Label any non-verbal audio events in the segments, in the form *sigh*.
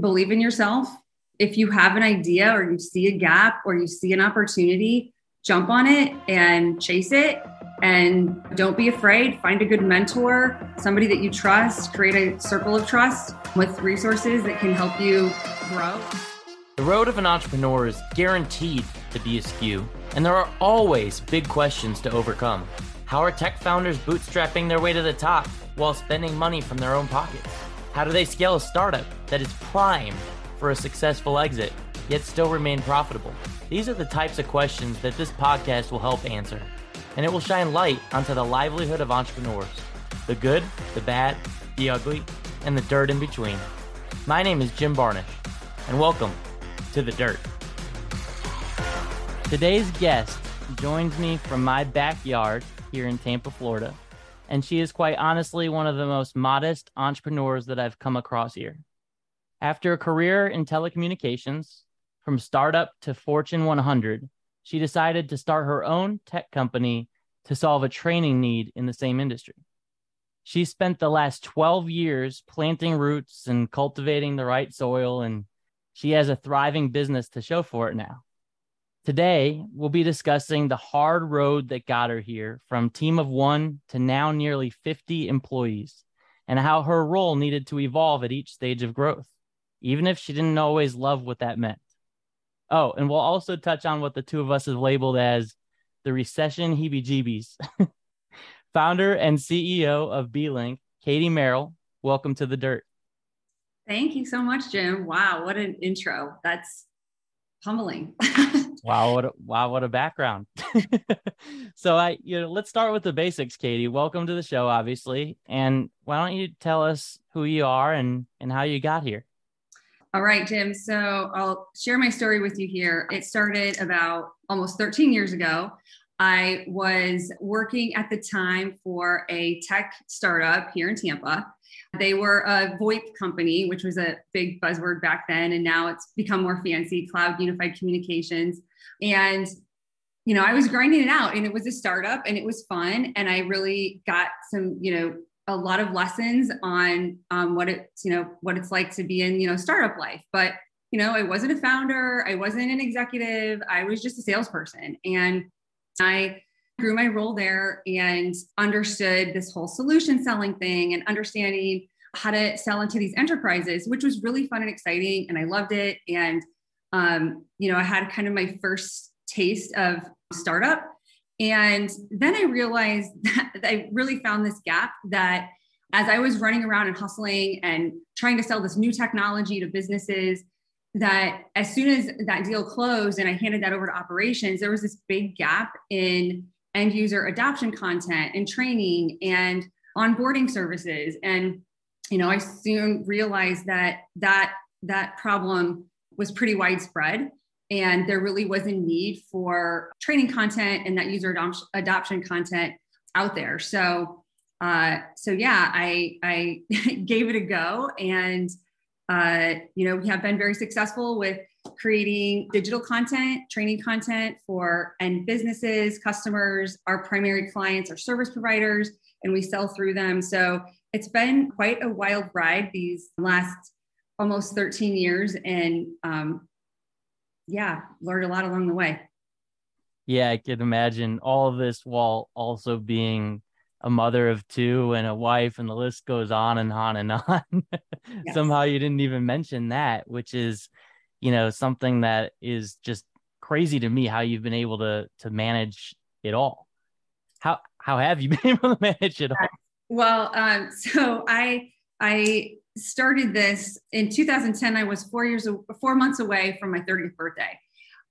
believe in yourself. If you have an idea or you see a gap or you see an opportunity, jump on it and chase it. And don't be afraid. Find a good mentor, somebody that you trust, create a circle of trust with resources that can help you grow. The road of an entrepreneur is guaranteed to be askew, and there are always big questions to overcome. How are tech founders bootstrapping their way to the top while spending money from their own pockets? How do they scale a startup that is primed for a successful exit, yet still remain profitable? These are the types of questions that this podcast will help answer, and it will shine light onto the livelihood of entrepreneurs the good, the bad, the ugly, and the dirt in between. My name is Jim Barnish, and welcome to The Dirt. Today's guest joins me from my backyard here in Tampa, Florida and she is quite honestly one of the most modest entrepreneurs that I've come across here. After a career in telecommunications, from startup to Fortune 100, she decided to start her own tech company to solve a training need in the same industry. She spent the last 12 years planting roots and cultivating the right soil, and she has a thriving business to show for it now. Today, we'll be discussing the hard road that got her here from team of one to now nearly 50 employees and how her role needed to evolve at each stage of growth, even if she didn't always love what that meant. Oh, and we'll also touch on what the two of us have labeled as the recession heebie jeebies. *laughs* Founder and CEO of B-Lynk, Katie Merrill, welcome to the dirt. Thank you so much, Jim. Wow, what an intro. That's humbling. *laughs* wow, what a, wow, what a background. *laughs* so I, you know, let's start with the basics, Katie. Welcome to the show, obviously, and why don't you tell us who you are and and how you got here? All right, Jim. So I'll share my story with you here. It started about almost 13 years ago. I was working at the time for a tech startup here in Tampa. They were a VoIP company, which was a big buzzword back then, and now it's become more fancy cloud unified communications. And you know, I was grinding it out and it was a startup and it was fun. And I really got some, you know, a lot of lessons on um, what it's, you know, what it's like to be in, you know, startup life. But, you know, I wasn't a founder, I wasn't an executive, I was just a salesperson. And I grew my role there and understood this whole solution selling thing and understanding how to sell into these enterprises, which was really fun and exciting. And I loved it. And, um, you know, I had kind of my first taste of startup. And then I realized *laughs* that I really found this gap that as I was running around and hustling and trying to sell this new technology to businesses, that as soon as that deal closed and I handed that over to operations, there was this big gap in end user adoption content and training and onboarding services. And, you know, I soon realized that that that problem was pretty widespread and there really was a need for training content and that user adoption content out there. So, uh, so yeah, I I *laughs* gave it a go and uh, you know, we have been very successful with creating digital content, training content for end businesses, customers, our primary clients, our service providers, and we sell through them. So it's been quite a wild ride these last almost 13 years. And um, yeah, learned a lot along the way. Yeah, I can imagine all of this while also being a mother of two and a wife, and the list goes on and on and *laughs* on. yes. Somehow you didn't even mention that, which is, you know, something that is just crazy to me how you've been able to to manage it all. How how have you *laughs* been able to manage it all? Well, um, *laughs* so I I started this in 2010. I was four years four months away from my 30th birthday.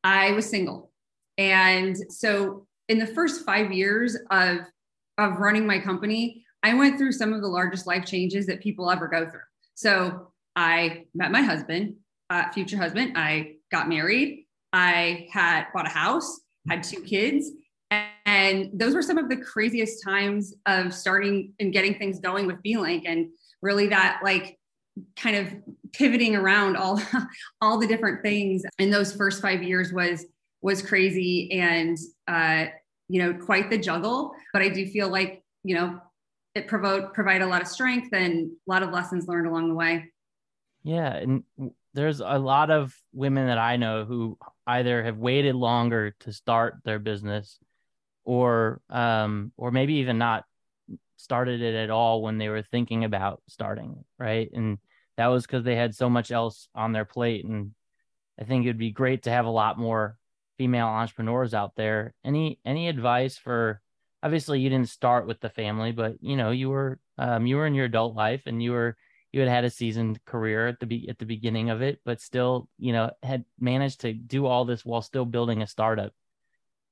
I was single, and so in the first five years of of running my company, I went through some of the largest life changes that people ever go through. So I met my husband, uh, future husband. I got married. I had bought a house, had two kids, and those were some of the craziest times of starting and getting things going with B-Lynk, and really that like kind of pivoting around all *laughs* all the different things in those first five years was was crazy and uh, you know, quite the juggle, but I do feel like, you know, it provide provide a lot of strength and a lot of lessons learned along the way. Yeah, and there's a lot of women that I know who either have waited longer to start their business or um or maybe even not started it at all when they were thinking about starting, right? And that was cuz they had so much else on their plate and I think it'd be great to have a lot more female entrepreneurs out there. Any any advice for obviously you didn't start with the family, but you know, you were um you were in your adult life and you were you had had a seasoned career at the be- at the beginning of it, but still, you know, had managed to do all this while still building a startup.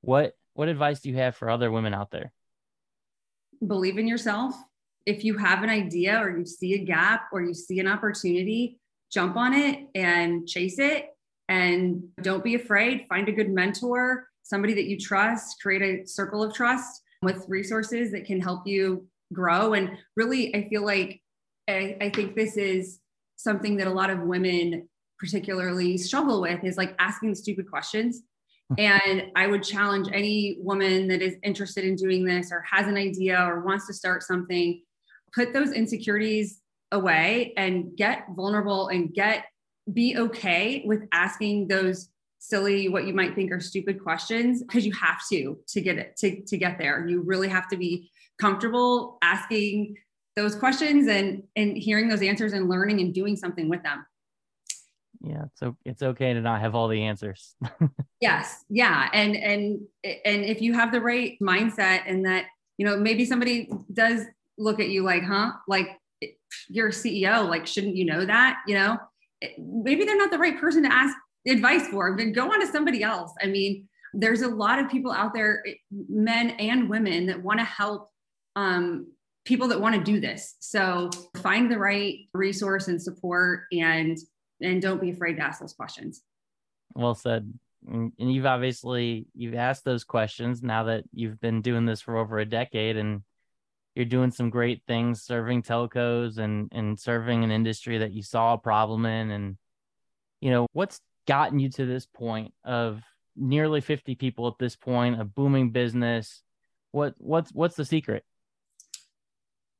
What what advice do you have for other women out there? Believe in yourself. If you have an idea or you see a gap or you see an opportunity, jump on it and chase it and don't be afraid. Find a good mentor, somebody that you trust, create a circle of trust with resources that can help you grow and really I feel like I, I think this is something that a lot of women particularly struggle with is like asking stupid questions. Hmm. and I would challenge any woman that is interested in doing this or has an idea or wants to start something, put those insecurities away and get vulnerable and get be okay with asking those silly what you might think are stupid questions because you have to to get it to, to get there. You really have to be comfortable asking those questions and and hearing those answers and learning and doing something with them. Yeah so it's okay to not have all the answers. *laughs* Yes yeah and and and if you have the right mindset and that you know maybe somebody does look at you like huh? Like you're a ceo like shouldn't you know that you know maybe they're not the right person to ask advice for then go on to somebody else i mean there's a lot of people out there men and women that want to help um, people that want to do this. So find the right resource and support and and don't be afraid to ask those questions. Well said. And you've obviously you've asked those questions now that you've been doing this for over a decade and you're doing some great things serving telcos and and serving an industry that you saw a problem in and you know what's gotten you to this point of nearly 50 people at this point a booming business what what's what's the secret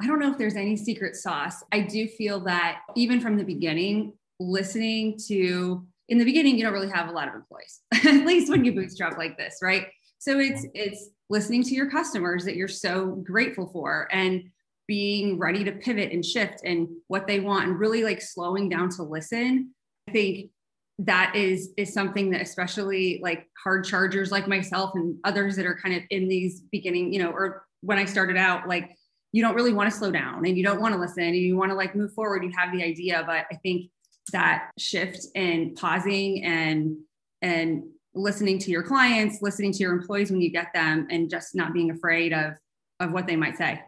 I don't know if there's any secret sauce. I do feel that even from the beginning, listening to in the beginning, you don't really have a lot of employees, *laughs* at least when you bootstrap like this, right? So it's it's listening to your customers that you're so grateful for and being ready to pivot and shift and what they want and really like slowing down to listen. I think that is is something that especially like hard chargers like myself and others that are kind of in these beginning, you know, or when I started out, like you don't really want to slow down and you don't want to listen and you want to like move forward you have the idea but i think that shift in pausing and and listening to your clients listening to your employees when you get them and just not being afraid of of what they might say.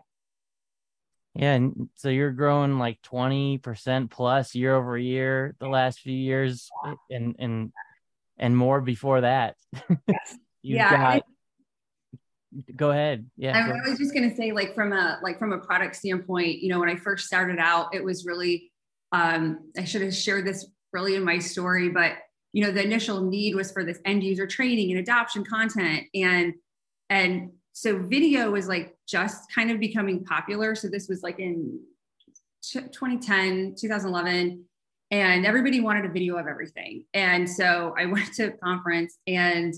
Yeah and so you're growing like 20% plus year over year the last few years and and and more before that. *laughs* Yeah got go ahead. Yeah I, I was just going to say like from a like from a product standpoint you know when i first started out it was really um i should have shared this really in my story but you know the initial need was for this end user training and adoption content and and so video was like just kind of becoming popular so this was like in 2010 2011 and everybody wanted a video of everything and so i *laughs* went to a conference and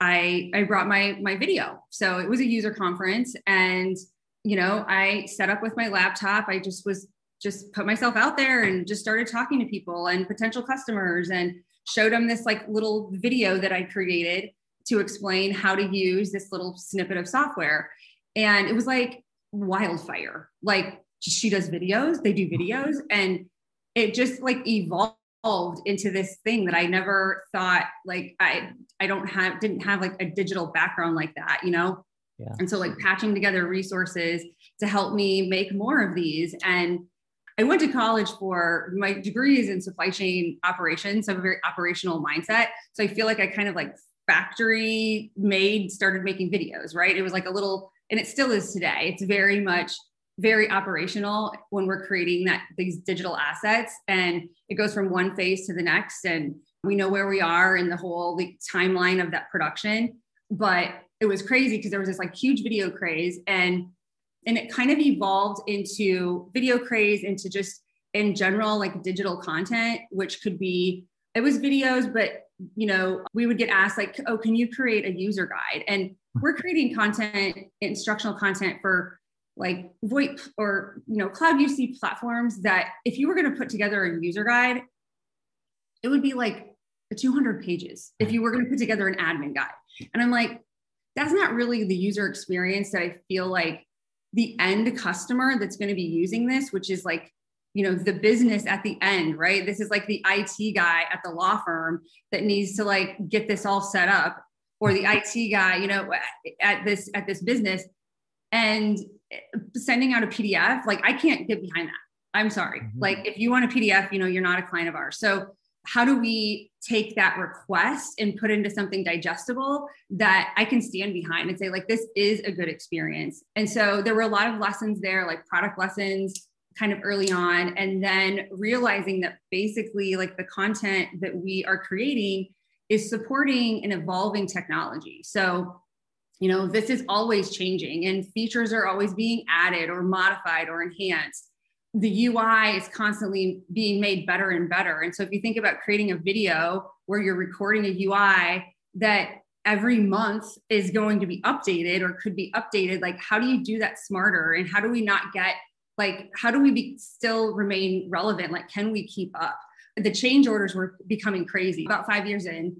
I I brought my my video. So it was a user conference and you know, I set up with my laptop. I just was just put myself out there and just started talking to people and potential customers and showed them this like little video that I created to explain how to use this little snippet of software. And it was like wildfire. Like she does videos, they do videos and it just like evolved into this thing that I never thought like I I don't have didn't have like a digital background like that, you know? Yeah. And so like patching together resources to help me make more of these. And I went to college for my degree is in supply chain operations. So I have a very operational mindset. So I feel like I kind of like factory made started making videos, right? It was like a little, and it still is today. It's very much very operational when we're creating that these digital assets and it goes from one phase to the next and we know where we are in the whole the timeline of that production but it was crazy because there was this like huge video craze and and it kind of evolved into video craze into just in general, like digital content, which could be, it was videos, but you know, we would get asked like, oh, can you create a user guide? And we're creating content, instructional content for like VoIP or you know cloud UC platforms that if you were going to put together a user guide, it would be like 200 pages if you were going to put together an admin guide. And I'm like, that's not really the user experience that I feel like the end customer that's going to be using this, which is like, you know, the business at the end, right? This is like the IT guy at the law firm that needs to like get this all set up or the IT guy, you know, at this at this business and sending out a PDF, like I can't get behind that. I'm sorry. Mm-hmm. Like if you want a PDF, you know, you're not a client of ours. So how do we take that request and put into something digestible that I can stand behind and say, like, this is a good experience? And so there were a lot of lessons there, like product lessons kind of early on. And then realizing that basically, like, the content that we are creating is supporting an evolving technology. So, you know, this is always changing and features are always being added or modified or enhanced the UI is constantly being made better and better. And so if you think about creating a video where you're recording a UI that every month is going to be updated or could be updated, like how do you do that smarter? And how do we not get like how do we be, still remain relevant? Like can we keep up? The change orders were becoming crazy. About 5 years in,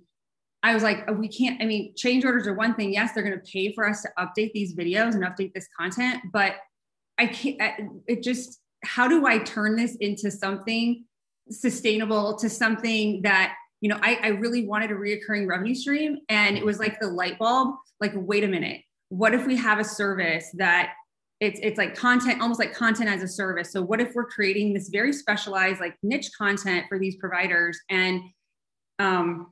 I was like, oh, we can't. I mean, change orders are one thing. Yes, they're going to pay for us to update these videos and update this content, but I can't. It just how do I turn this into something sustainable, to something that, you know, I, I really wanted a reoccurring revenue stream. And it was like the light bulb, like, wait a minute, what if we have a service that it's it's like content almost like content as a service so what if we're creating this very specialized like niche content for these providers and um,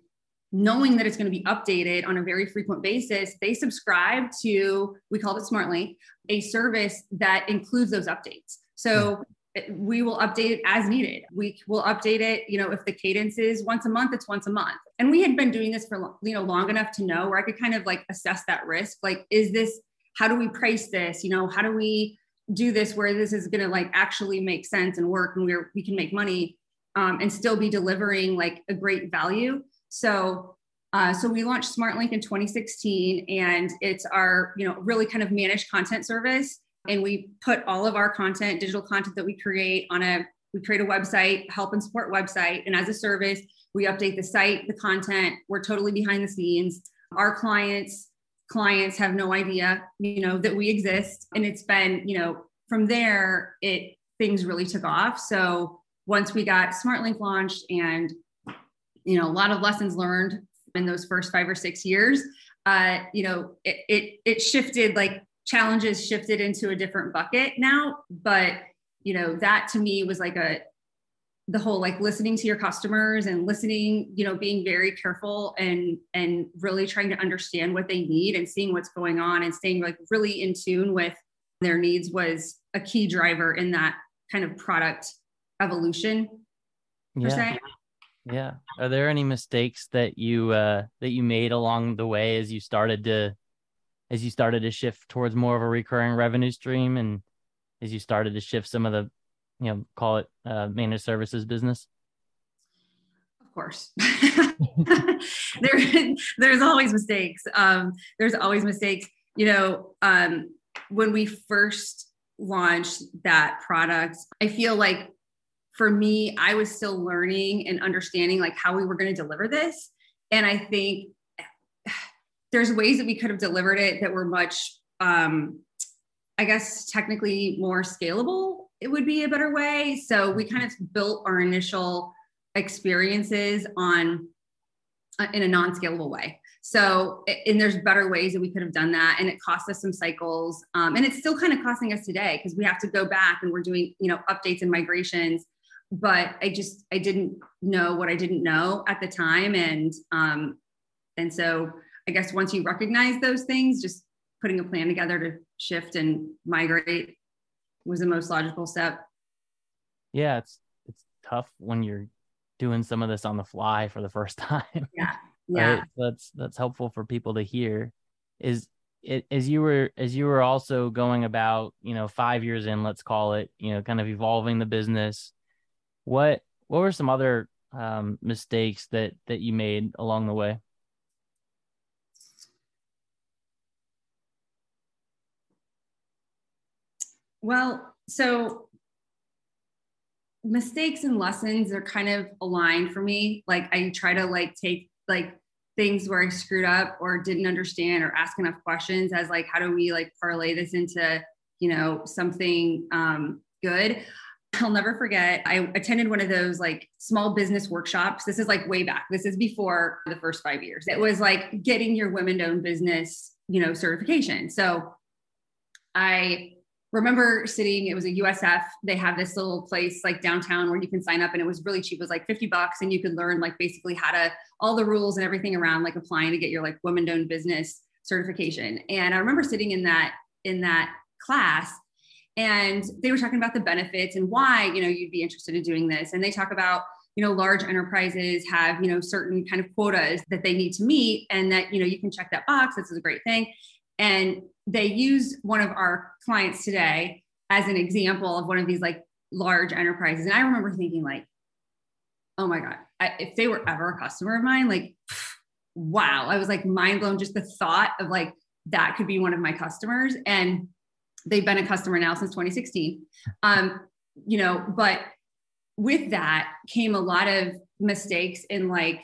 knowing that it's going to be updated on a very frequent basis they subscribe to we call it Smart-Lynk a service that includes those updates so we will update it as needed. We will update it, you know, if the cadence is once a month, it's once a month. And we had been doing this for, you know, long enough to know where I could kind of like assess that risk. Like, is this, how do we price this? You know, how do we do this where this is going to like actually make sense and work and we're, we can make money um, and still be delivering like a great value. So uh, so we launched Smart-Lynk in 2016, and it's our, you know, really kind of managed content service and we put all of our content, digital content that we create on a, we create a website, help and support website. And as a service, we update the site, the content. We're totally behind the scenes. Our clients, clients have no idea, you know, that we exist. And it's been, you know, from there, it things really took off. So once we got Smart-Lynk launched and, you know, a lot of lessons learned in those first five or six years, uh, you know, it, it, it shifted like challenges shifted into a different bucket now but you know that to me was like a the whole like listening to your customers and listening you know being very careful and and really trying to understand what they need and seeing what's going on and staying like really in tune with their needs was a key driver in that kind of product evolution per yeah. se. yeah are there any mistakes that you uh that you made along the way as you started to as you started to shift towards more of a recurring revenue stream and as you started to shift some of the you know call it uh, managed services business? Of course. *laughs* There there's always mistakes. Um, there's always mistakes. You know um, when we first launched that product i feel like for me i was still learning and understanding like how we were going to deliver this. And i think there's ways that we could have delivered it that were much um, i guess technically more scalable it would be a better way. So we kind of built our initial experiences on uh, in a non-scalable way. So and there's better ways that we could have done that and it cost us some cycles um, and it's still kind of costing us today because we have to go back and we're doing you know updates and migrations. But i just i didn't know what i didn't know at the time and um, and so I guess once you recognize those things, just putting a plan together to shift and migrate was the most logical step. Yeah, it's it's tough when you're doing some of this on the fly for the first *laughs* time. Yeah. Yeah. Right? That's that's helpful for people to hear. Is it as you were as you were also going about, you know, 5 years in, let's call it, you know, kind of evolving the business, What what were some other um, mistakes that that you made along the way? Well, so mistakes and lessons are kind of aligned for me. Like I try to like take like things where I screwed up or didn't understand or ask enough questions as like how do we like parlay this into, you know, something um good. I'll never forget. I attended one of those like small business workshops. This is like way back. This is before the first five years. It was like getting your women owned business, you know, certification. So I remember sitting, it was a USF. They have this little place like downtown where you can sign up and it was really cheap. It was like 50 bucks and you could learn like basically how to all the rules and everything around like applying to get your like women owned business certification. And I remember sitting in that in that class and they were talking about the benefits and why, you know, you'd be interested in doing this. And they talk about you know large enterprises have you know certain kind of quotas that they need to meet and that you know you can check that box this is a great thing and they used one of our clients today as an example of one of these like large enterprises. And I remember thinking like, oh my God, I, if they were ever a customer of mine, like, wow, I was like mind blown just the thought of like, that could be one of my customers. And they've been a customer now since 2016. Um, you know, but with that came a lot of mistakes in like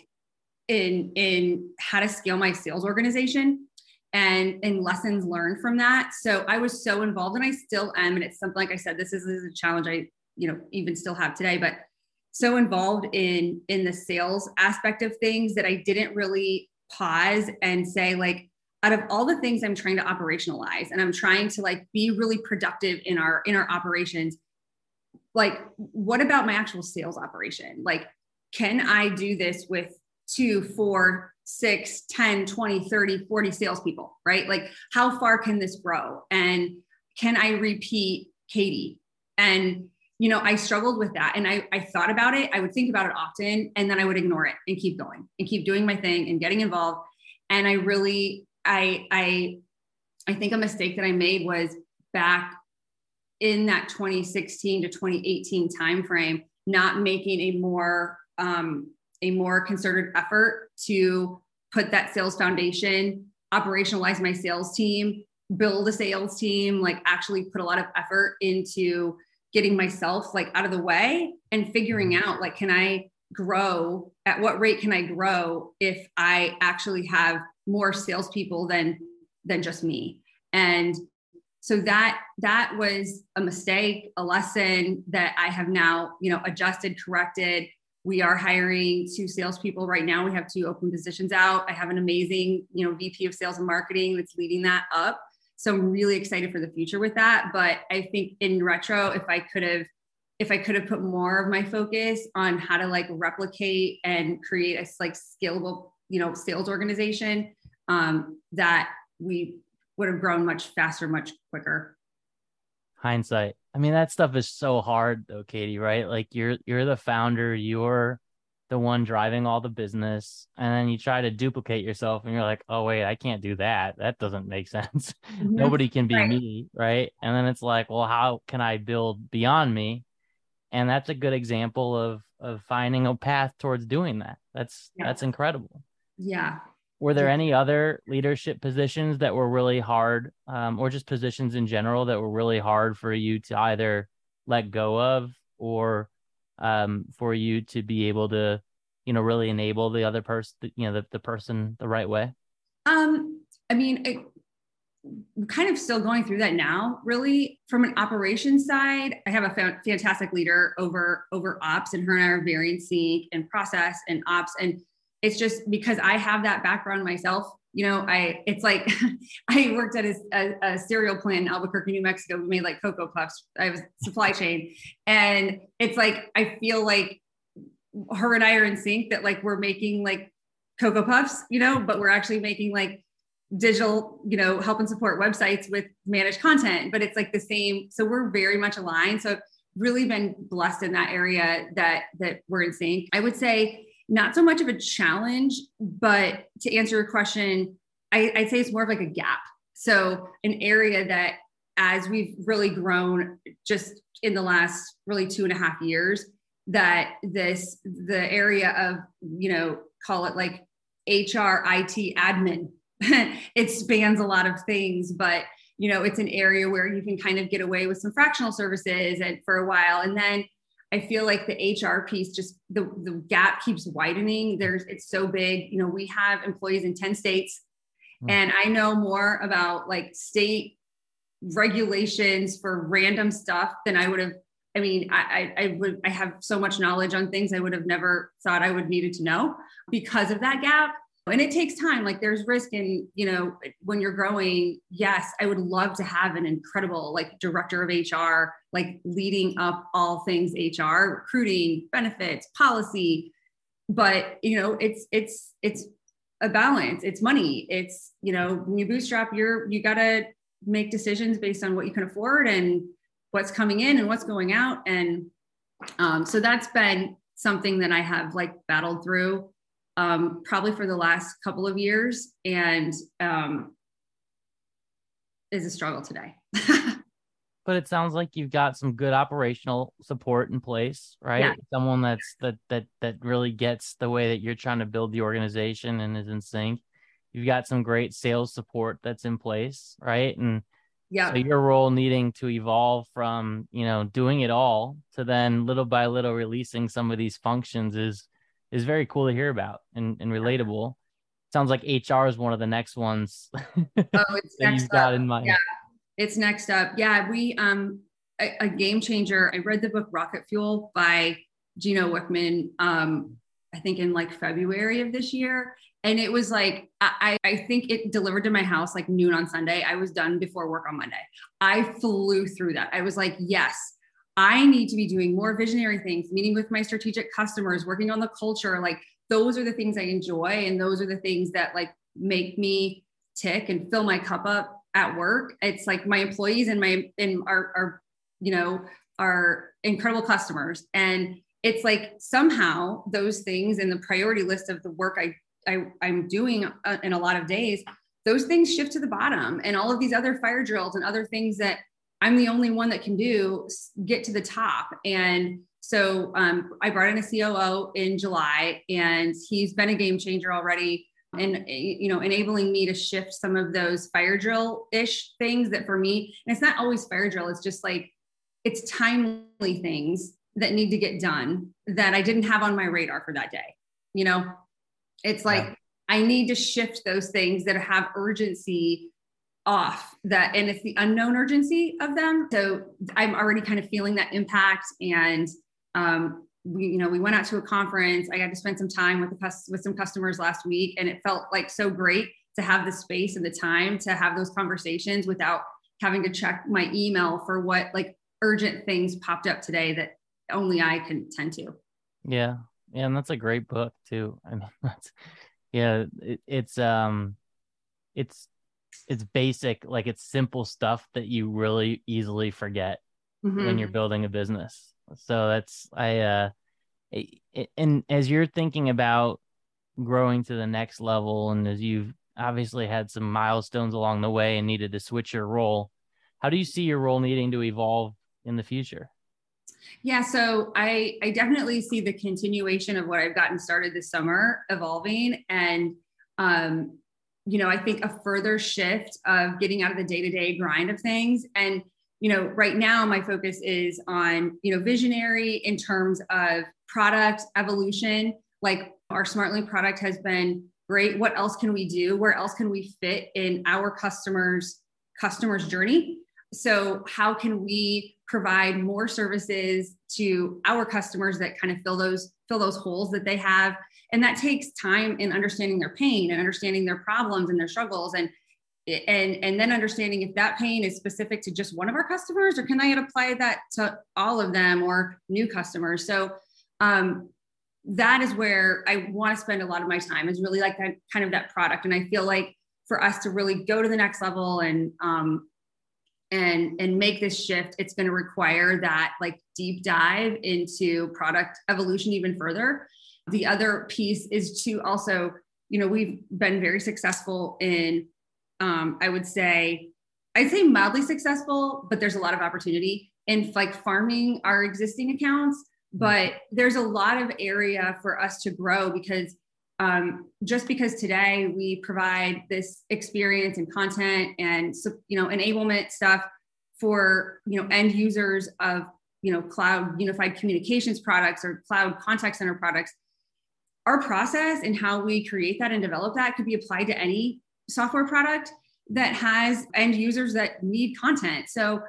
in in how to scale my sales organization and and lessons learned from that. So i was so involved and i still am and it's something like i said this is, this is a challenge i you know even still have today but so involved in in the sales aspect of things that i didn't really pause and say like out of all the things i'm trying to operationalize and i'm trying to like be really productive in our in our operations like what about my actual sales operation? Like can i do this with two four six, 10, 20, 30, 40 salespeople, right? Like, how far can this grow? And can I repeat Katie? And, you know, I struggled with that. And I, I thought about it. I would think about it often and then I would ignore it and keep going and keep doing my thing and getting involved. And I really, I, I, I think a mistake that I made was back in that 2016 to 2018 timeframe, not making a more um, a more concerted effort to put that sales foundation, operationalize my sales team, build a sales team, like actually put a lot of effort into getting myself like out of the way and figuring mm-hmm. out like can I grow at what rate can I grow if I actually have more salespeople than than just me. And so that that was a mistake, a lesson that I have now, you know, adjusted, corrected, we are hiring two salespeople right now. We have two open positions out. I have an amazing, you know, VP of sales and marketing that's leading that up. So I'm really excited for the future with that. But I think in retro, if I could have, if I could have put more of my focus on how to like replicate and create a like scalable, you know, sales organization, um, that we would have grown much faster, much quicker. Hindsight. I mean, that stuff is so hard though, Katie, right? Like you're you're the founder, you're the one driving all the business, and then you try to duplicate yourself and you're like, oh wait, I can't do that. That doesn't make *laughs* sense. Mm-hmm. Nobody can be right. me, right? And then it's like, well, how can I build beyond me? And that's a good example of of finding a path towards doing that. That's yeah. that's incredible. Yeah were there any other leadership positions that were really hard um, or just positions in general that were really hard for you to either let go of or um, for you to be able to you know really enable the other person you know the, the person the right way? Um i mean it, I'm kind of still going through that now really. From an operations side i have a fa- fantastic leader over over ops and her and i are very in sync and process and ops and it's just because I have that background myself. You know, I it's like *laughs* I worked at a, a, a, cereal plant in Albuquerque, New Mexico. We made like cocoa puffs. I was supply chain, and it's like I feel like her and I are in sync. That like we're making like cocoa puffs, you know, but we're actually making like digital, you know, help and support websites with managed content. But it's like the same. So we're very much aligned. So really been blessed in that area that that we're in sync. I would say not so much of a challenge, but to answer your question, I, I'd say it's more of like a gap. So, an area that as we've really grown just in the last really two and a half years, that this the area of you know call it like hr it admin *laughs* it spans a lot of things but you know it's an area where you can kind of get away with some fractional services and for a while and then i feel like the hr piece just the, the gap keeps widening there's it's so big you know we have employees in 10 states mm-hmm. and i know more about like state regulations for random stuff than i would have I mean, I, I, would I have so much knowledge on things I would have never thought I would needed to know because of that gap. And it takes time. Like there's risk in, you know, when you're growing. Yes, I would love to have an incredible like director of HR, like leading up all things HR, recruiting, benefits, policy. But you know, it's it's it's a balance. It's money. It's you know, when you bootstrap, you're you gotta make decisions based on what you can afford and what's coming in and what's going out. And um, so that's been something that I have like battled through um, probably for the last couple of years and um, is a struggle today. *laughs* but it sounds like you've got some good operational support in place, right? Yeah. Someone that's that that that really gets the way that you're trying to build the organization and is in sync. You've got some great sales support that's in place, right? And yeah. So your role needing to evolve from, you know, doing it all to then little by little releasing some of these functions is is very cool to hear about and, and relatable. Sounds like HR is one of the next ones *laughs* oh, it's that next you've got up. in mind. Yeah. It's next up. Yeah, we um a, a, game changer. I read the book Rocket Fuel by Gino Wickman um I think in like February of this year and it was like I, I think it delivered to my house like noon on sunday i was done before work on monday i flew through that i was like yes i need to be doing more visionary things meeting with my strategic customers working on the culture. Like those are the things i enjoy and those are the things that like make me tick and fill my cup up at work. It's like my employees and my and our, you know our incredible customers. And it's like somehow those things in the priority list of the work I I, I'm doing uh, in a lot of days, those things shift to the bottom. And all of these other fire drills and other things that I'm the only one that can do get to the top. And so um, I brought in a COO in July, and he's been a game changer already. And you know, enabling me to shift some of those fire drill ish things that for me, and it's not always fire drill. It's just like it's timely things that need to get done that I didn't have on my radar for that day. You know, it's like yeah. I need to shift those things that have urgency off that and it's the unknown urgency of them. So i'm already kind of feeling that impact and um, we you know we went out to a conference. I got to spend some time with the with some customers last week and it felt like so great to have the space and the time to have those conversations without having to check my email for what like urgent things popped up today that only i can tend to. Yeah. Yeah, and that's a great book too. I mean, *laughs* that's yeah, it, it's um, it's it's basic, like it's simple stuff that you really easily forget mm-hmm. when you're building a business. So that's I uh, it, and as you're thinking about growing to the next level, and as you've obviously had some milestones along the way and needed to switch your role, how do you see your role needing to evolve in the future? Yeah, so I I definitely see the continuation of what I've gotten started this summer evolving, and um, you know I think a further shift of getting out of the day to day grind of things. And you know, right now my focus is on you know visionary in terms of product evolution. Like our Smart-Lynk product has been great. What else can we do? Where else can we fit in our customers' customers' journey? So how can we provide more services to our customers that kind of fill those fill those holes that they have. And that takes time in understanding their pain and understanding their problems and their struggles. And and and then understanding if that pain is specific to just one of our customers or can i apply that to all of them or new customers? So um, that is where i want to spend a lot of my time. Is really like that kind of that product. And i feel like for us to really go to the next level and um, and and make this shift it's going to require that like deep dive into product evolution even further. The other piece is to also you know we've been very successful in um, i would say i'd say mildly successful but there's a lot of opportunity in like farming our existing accounts. But there's a lot of area for us to grow because um, just because today we provide this experience and content and you know enablement stuff for you know end users of you know cloud unified communications products or cloud contact center products our process and how we create that and develop that could be applied to any software product that has end users that need content. So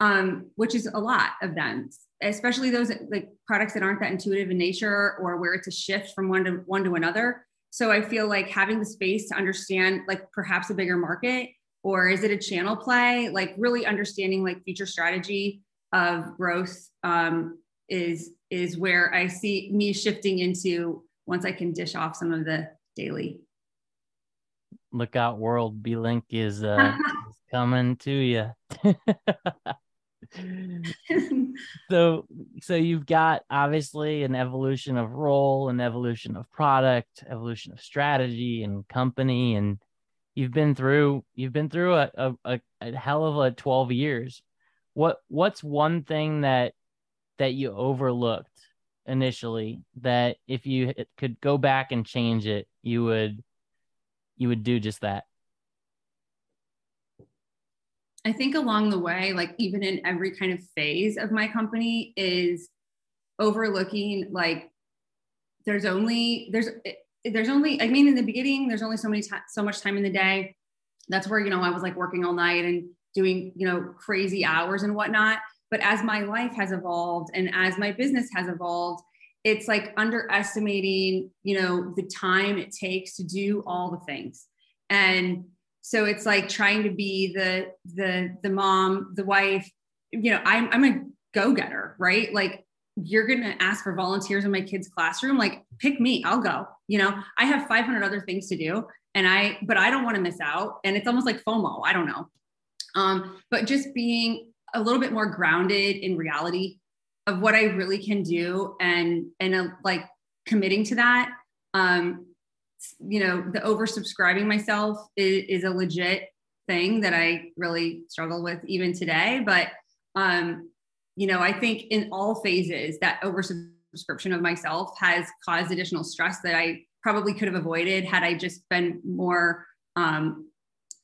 um, which is a lot of them especially those like products that aren't that intuitive in nature or where it's a shift from one to one to another. So i feel like having the space to understand like perhaps a bigger market or is it a channel play? Like really understanding like future strategy of growth um, is is where i see me shifting into once i can dish off some of the daily. Look out world. B-Lynk is uh *laughs* is coming to you *laughs* *laughs* so so you've got obviously an evolution of role an evolution of product evolution of strategy and company and you've been through you've been through a, a, a hell of a 12 years. What what's one thing that that you overlooked initially that if you could go back and change it you would you would do just that I think along the way, like even in every kind of phase of my company, is overlooking like there's only there's there's only I mean in the beginning there's only so many time so much time in the day. That's where you know I was like working all night and doing you know crazy hours and whatnot. But as my life has evolved and as my business has evolved, it's like underestimating you know the time it takes to do all the things and so it's like trying to be the the the mom the wife you know i'm, I'm a go-getter right? Like you're going to ask for volunteers in my kids classroom like pick me i'll go you know? I have 500 other things to do and i but i don't want to miss out and it's almost like fomo i don't know. Um, but just being a little bit more grounded in reality of what i really can do and and uh, like committing to that um, you know, the oversubscribing myself is, is a legit thing that I really struggle with even today. But, um, you know, I think in all phases, that oversubscription of myself has caused additional stress that I probably could have avoided had I just been more um,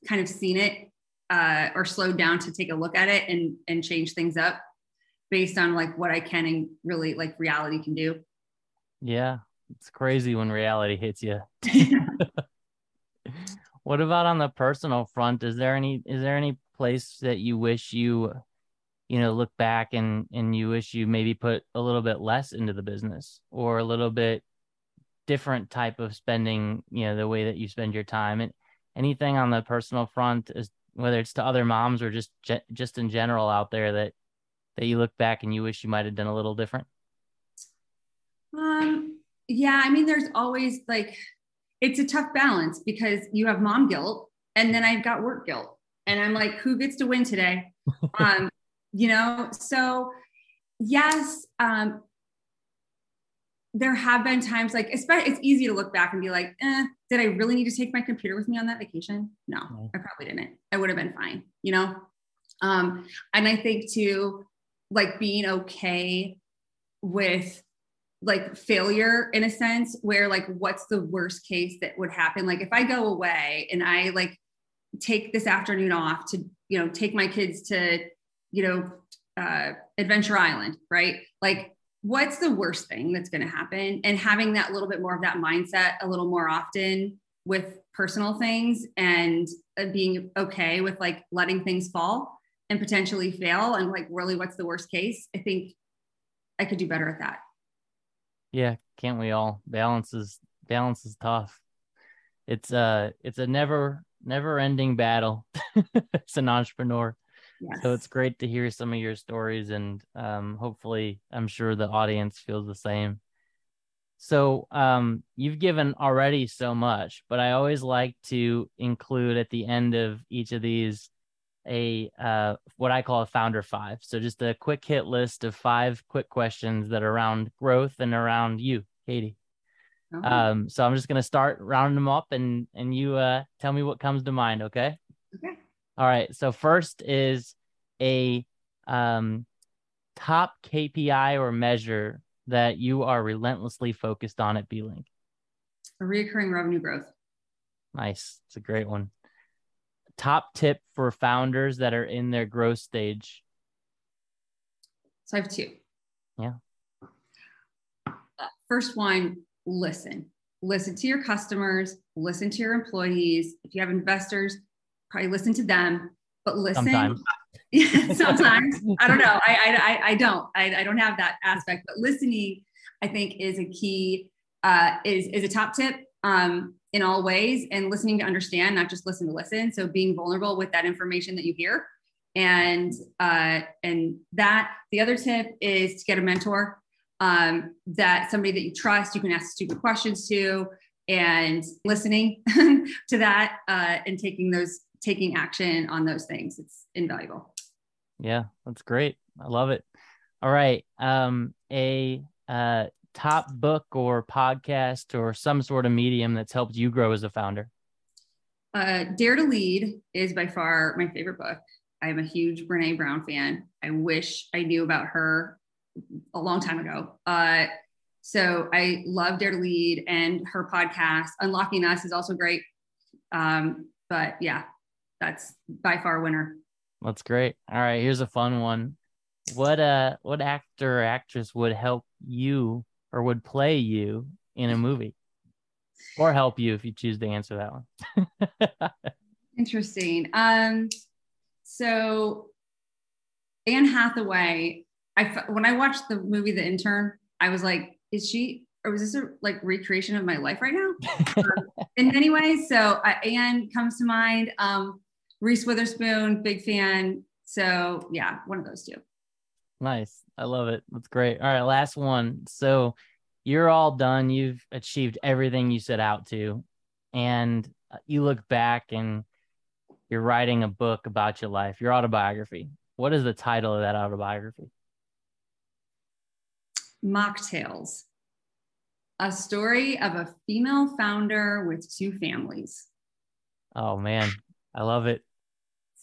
kind of seen it uh, or slowed down to take a look at it and and change things up based on like what I can and really like reality can do. Yeah, it's crazy when reality hits you. *laughs* *laughs* what about on the personal front? Is there any is there any place that you wish you you know look back and and you wish you maybe put a little bit less into the business or a little bit different type of spending, you know, the way that you spend your time and anything on the personal front is whether it's to other moms or just just in general out there that that you look back and you wish you might have done a little different? Um yeah, I mean, there's always like, it's a tough balance because you have mom guilt and then I've got work guilt. And I'm like, who gets to win today? *laughs* um, you know, so yes, um, there have been times like, especially it's easy to look back and be like, eh, did I really need to take my computer with me on that vacation? No, I probably didn't. I would have been fine, you know? Um, and I think too, like being okay with like failure in a sense where like what's the worst case that would happen? Like if i go away and i like take this afternoon off to you know take my kids to you know uh, adventure island right? Like what's the worst thing that's going to happen? And having that little bit more of that mindset a little more often with personal things and uh, being okay with like letting things fall and potentially fail and like really what's the worst case? I think i could do better at that yeah, can't we all? Balance is balance is tough. It's uh it's a never never ending battle *laughs* as an entrepreneur. Yes. So it's great to hear some of your stories and um hopefully I'm sure the audience feels the same. So um you've given already so much, but I always like to include at the end of each of these a uh, what I call a founder five. So just a quick hit list of five quick questions that are around growth and around you, Katie. Oh. Um, so I'm just gonna start rounding them up and and you uh, tell me what comes to mind. Okay. Okay. All right. So first is a um, top KPI or measure that you are relentlessly focused on at B-Lynk? A reoccurring revenue growth. Nice. It's a great one. Top tip for founders that are in their growth stage. So I have two. Yeah. First one, listen. Listen to your customers, listen to your employees. If you have investors, probably listen to them, but listen. Sometimes. *laughs* Sometimes. *laughs* I don't know. I, I, I don't. I, I don't have that aspect, but listening, I think, is a key, uh, is, is a top tip um, in all ways and listening to understand, not just listen to listen. So being vulnerable with that information that you hear. And uh, and that the other tip is to get a mentor um, that somebody that you trust, you can ask stupid questions to, and listening *laughs* to that uh, and taking those taking action on those things. It's invaluable. Yeah, that's great. I love it. All right. Um, a uh, top book or podcast or some sort of medium that's helped you grow as a founder? Uh, Dare to Lead is by far my favorite book. I'm a huge Brené Brown fan. I wish I knew about her a long time ago. Uh, so I love Dare to Lead and her podcast. Unlocking Us is also great. Um, but yeah, that's by far winner. That's great. All right, here's a fun one. What uh what actor or actress would help you or would play you in a movie? Or help you if you choose to answer that one. *laughs* Interesting. Um so Anne Hathaway, I when I watched the movie The Intern, I was like, is she or was this a like recreation of my life right now? um, *laughs* in many ways. So uh, Anne comes to mind. Um, Reese Witherspoon, big fan. So yeah, one of those two. Nice. I love it. That's great. All right, last one. So you're all done. You've achieved everything you set out to. And uh, you look back and you're writing a book about your life, your autobiography. What is the title of that autobiography? Mocktails, a story of a female founder with two families. Oh man, I love it.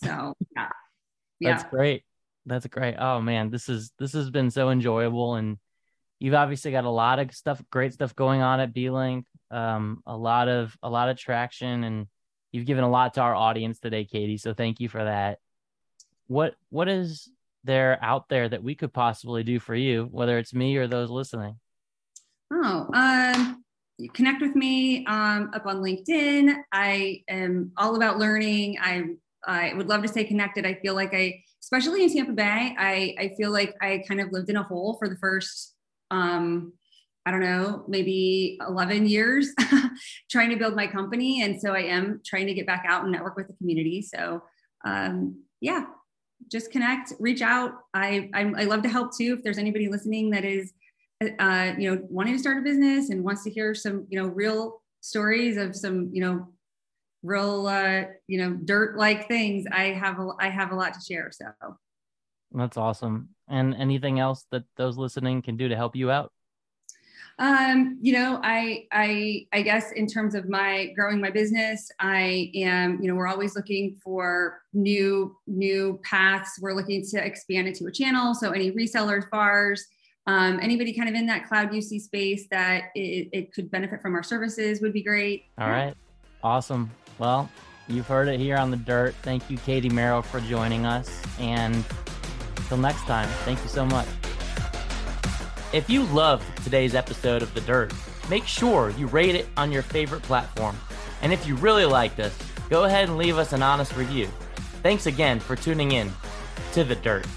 So yeah, that's great. That's great. Oh man, this is this has been so enjoyable, and you've obviously got a lot of stuff, great stuff going on at B-Lynk. Um, a lot of a lot of traction, and you've given a lot to our audience today, Katie. So thank you for that. What what is there out there that we could possibly do for you, whether it's me or those listening? Oh, um, connect with me um, up on LinkedIn. I am all about learning. I I would love to stay connected. I feel like I, especially in Tampa Bay, I, I feel like I kind of lived in a hole for the first, um, I don't know, maybe 11 years *laughs* trying to build my company. And so I am trying to get back out and network with the community. So um, yeah, just connect, reach out. I, I, I love to help too. If there's anybody listening that is, uh, you know, wanting to start a business and wants to hear some, you know, real stories of some, you know, real uh, you know dirt like things i have a, i have a lot to share so that's awesome and anything else that those listening can do to help you out um, you know, I, I, I guess in terms of my growing my business, I am, you know, we're always looking for new, new paths. We're looking to expand into a channel. So any resellers, VARs, um, anybody kind of in that cloud UC space that it, it could benefit from our services would be great. All right. Awesome. Well, you've heard it here on The Dirt. Thank you, Katie Merrill, for joining us. And until next time, thank you so much. If you loved today's episode of The Dirt, make sure you rate it on your favorite platform. And if you really liked us, go ahead and leave us an honest review. Thanks again for tuning in to The Dirt.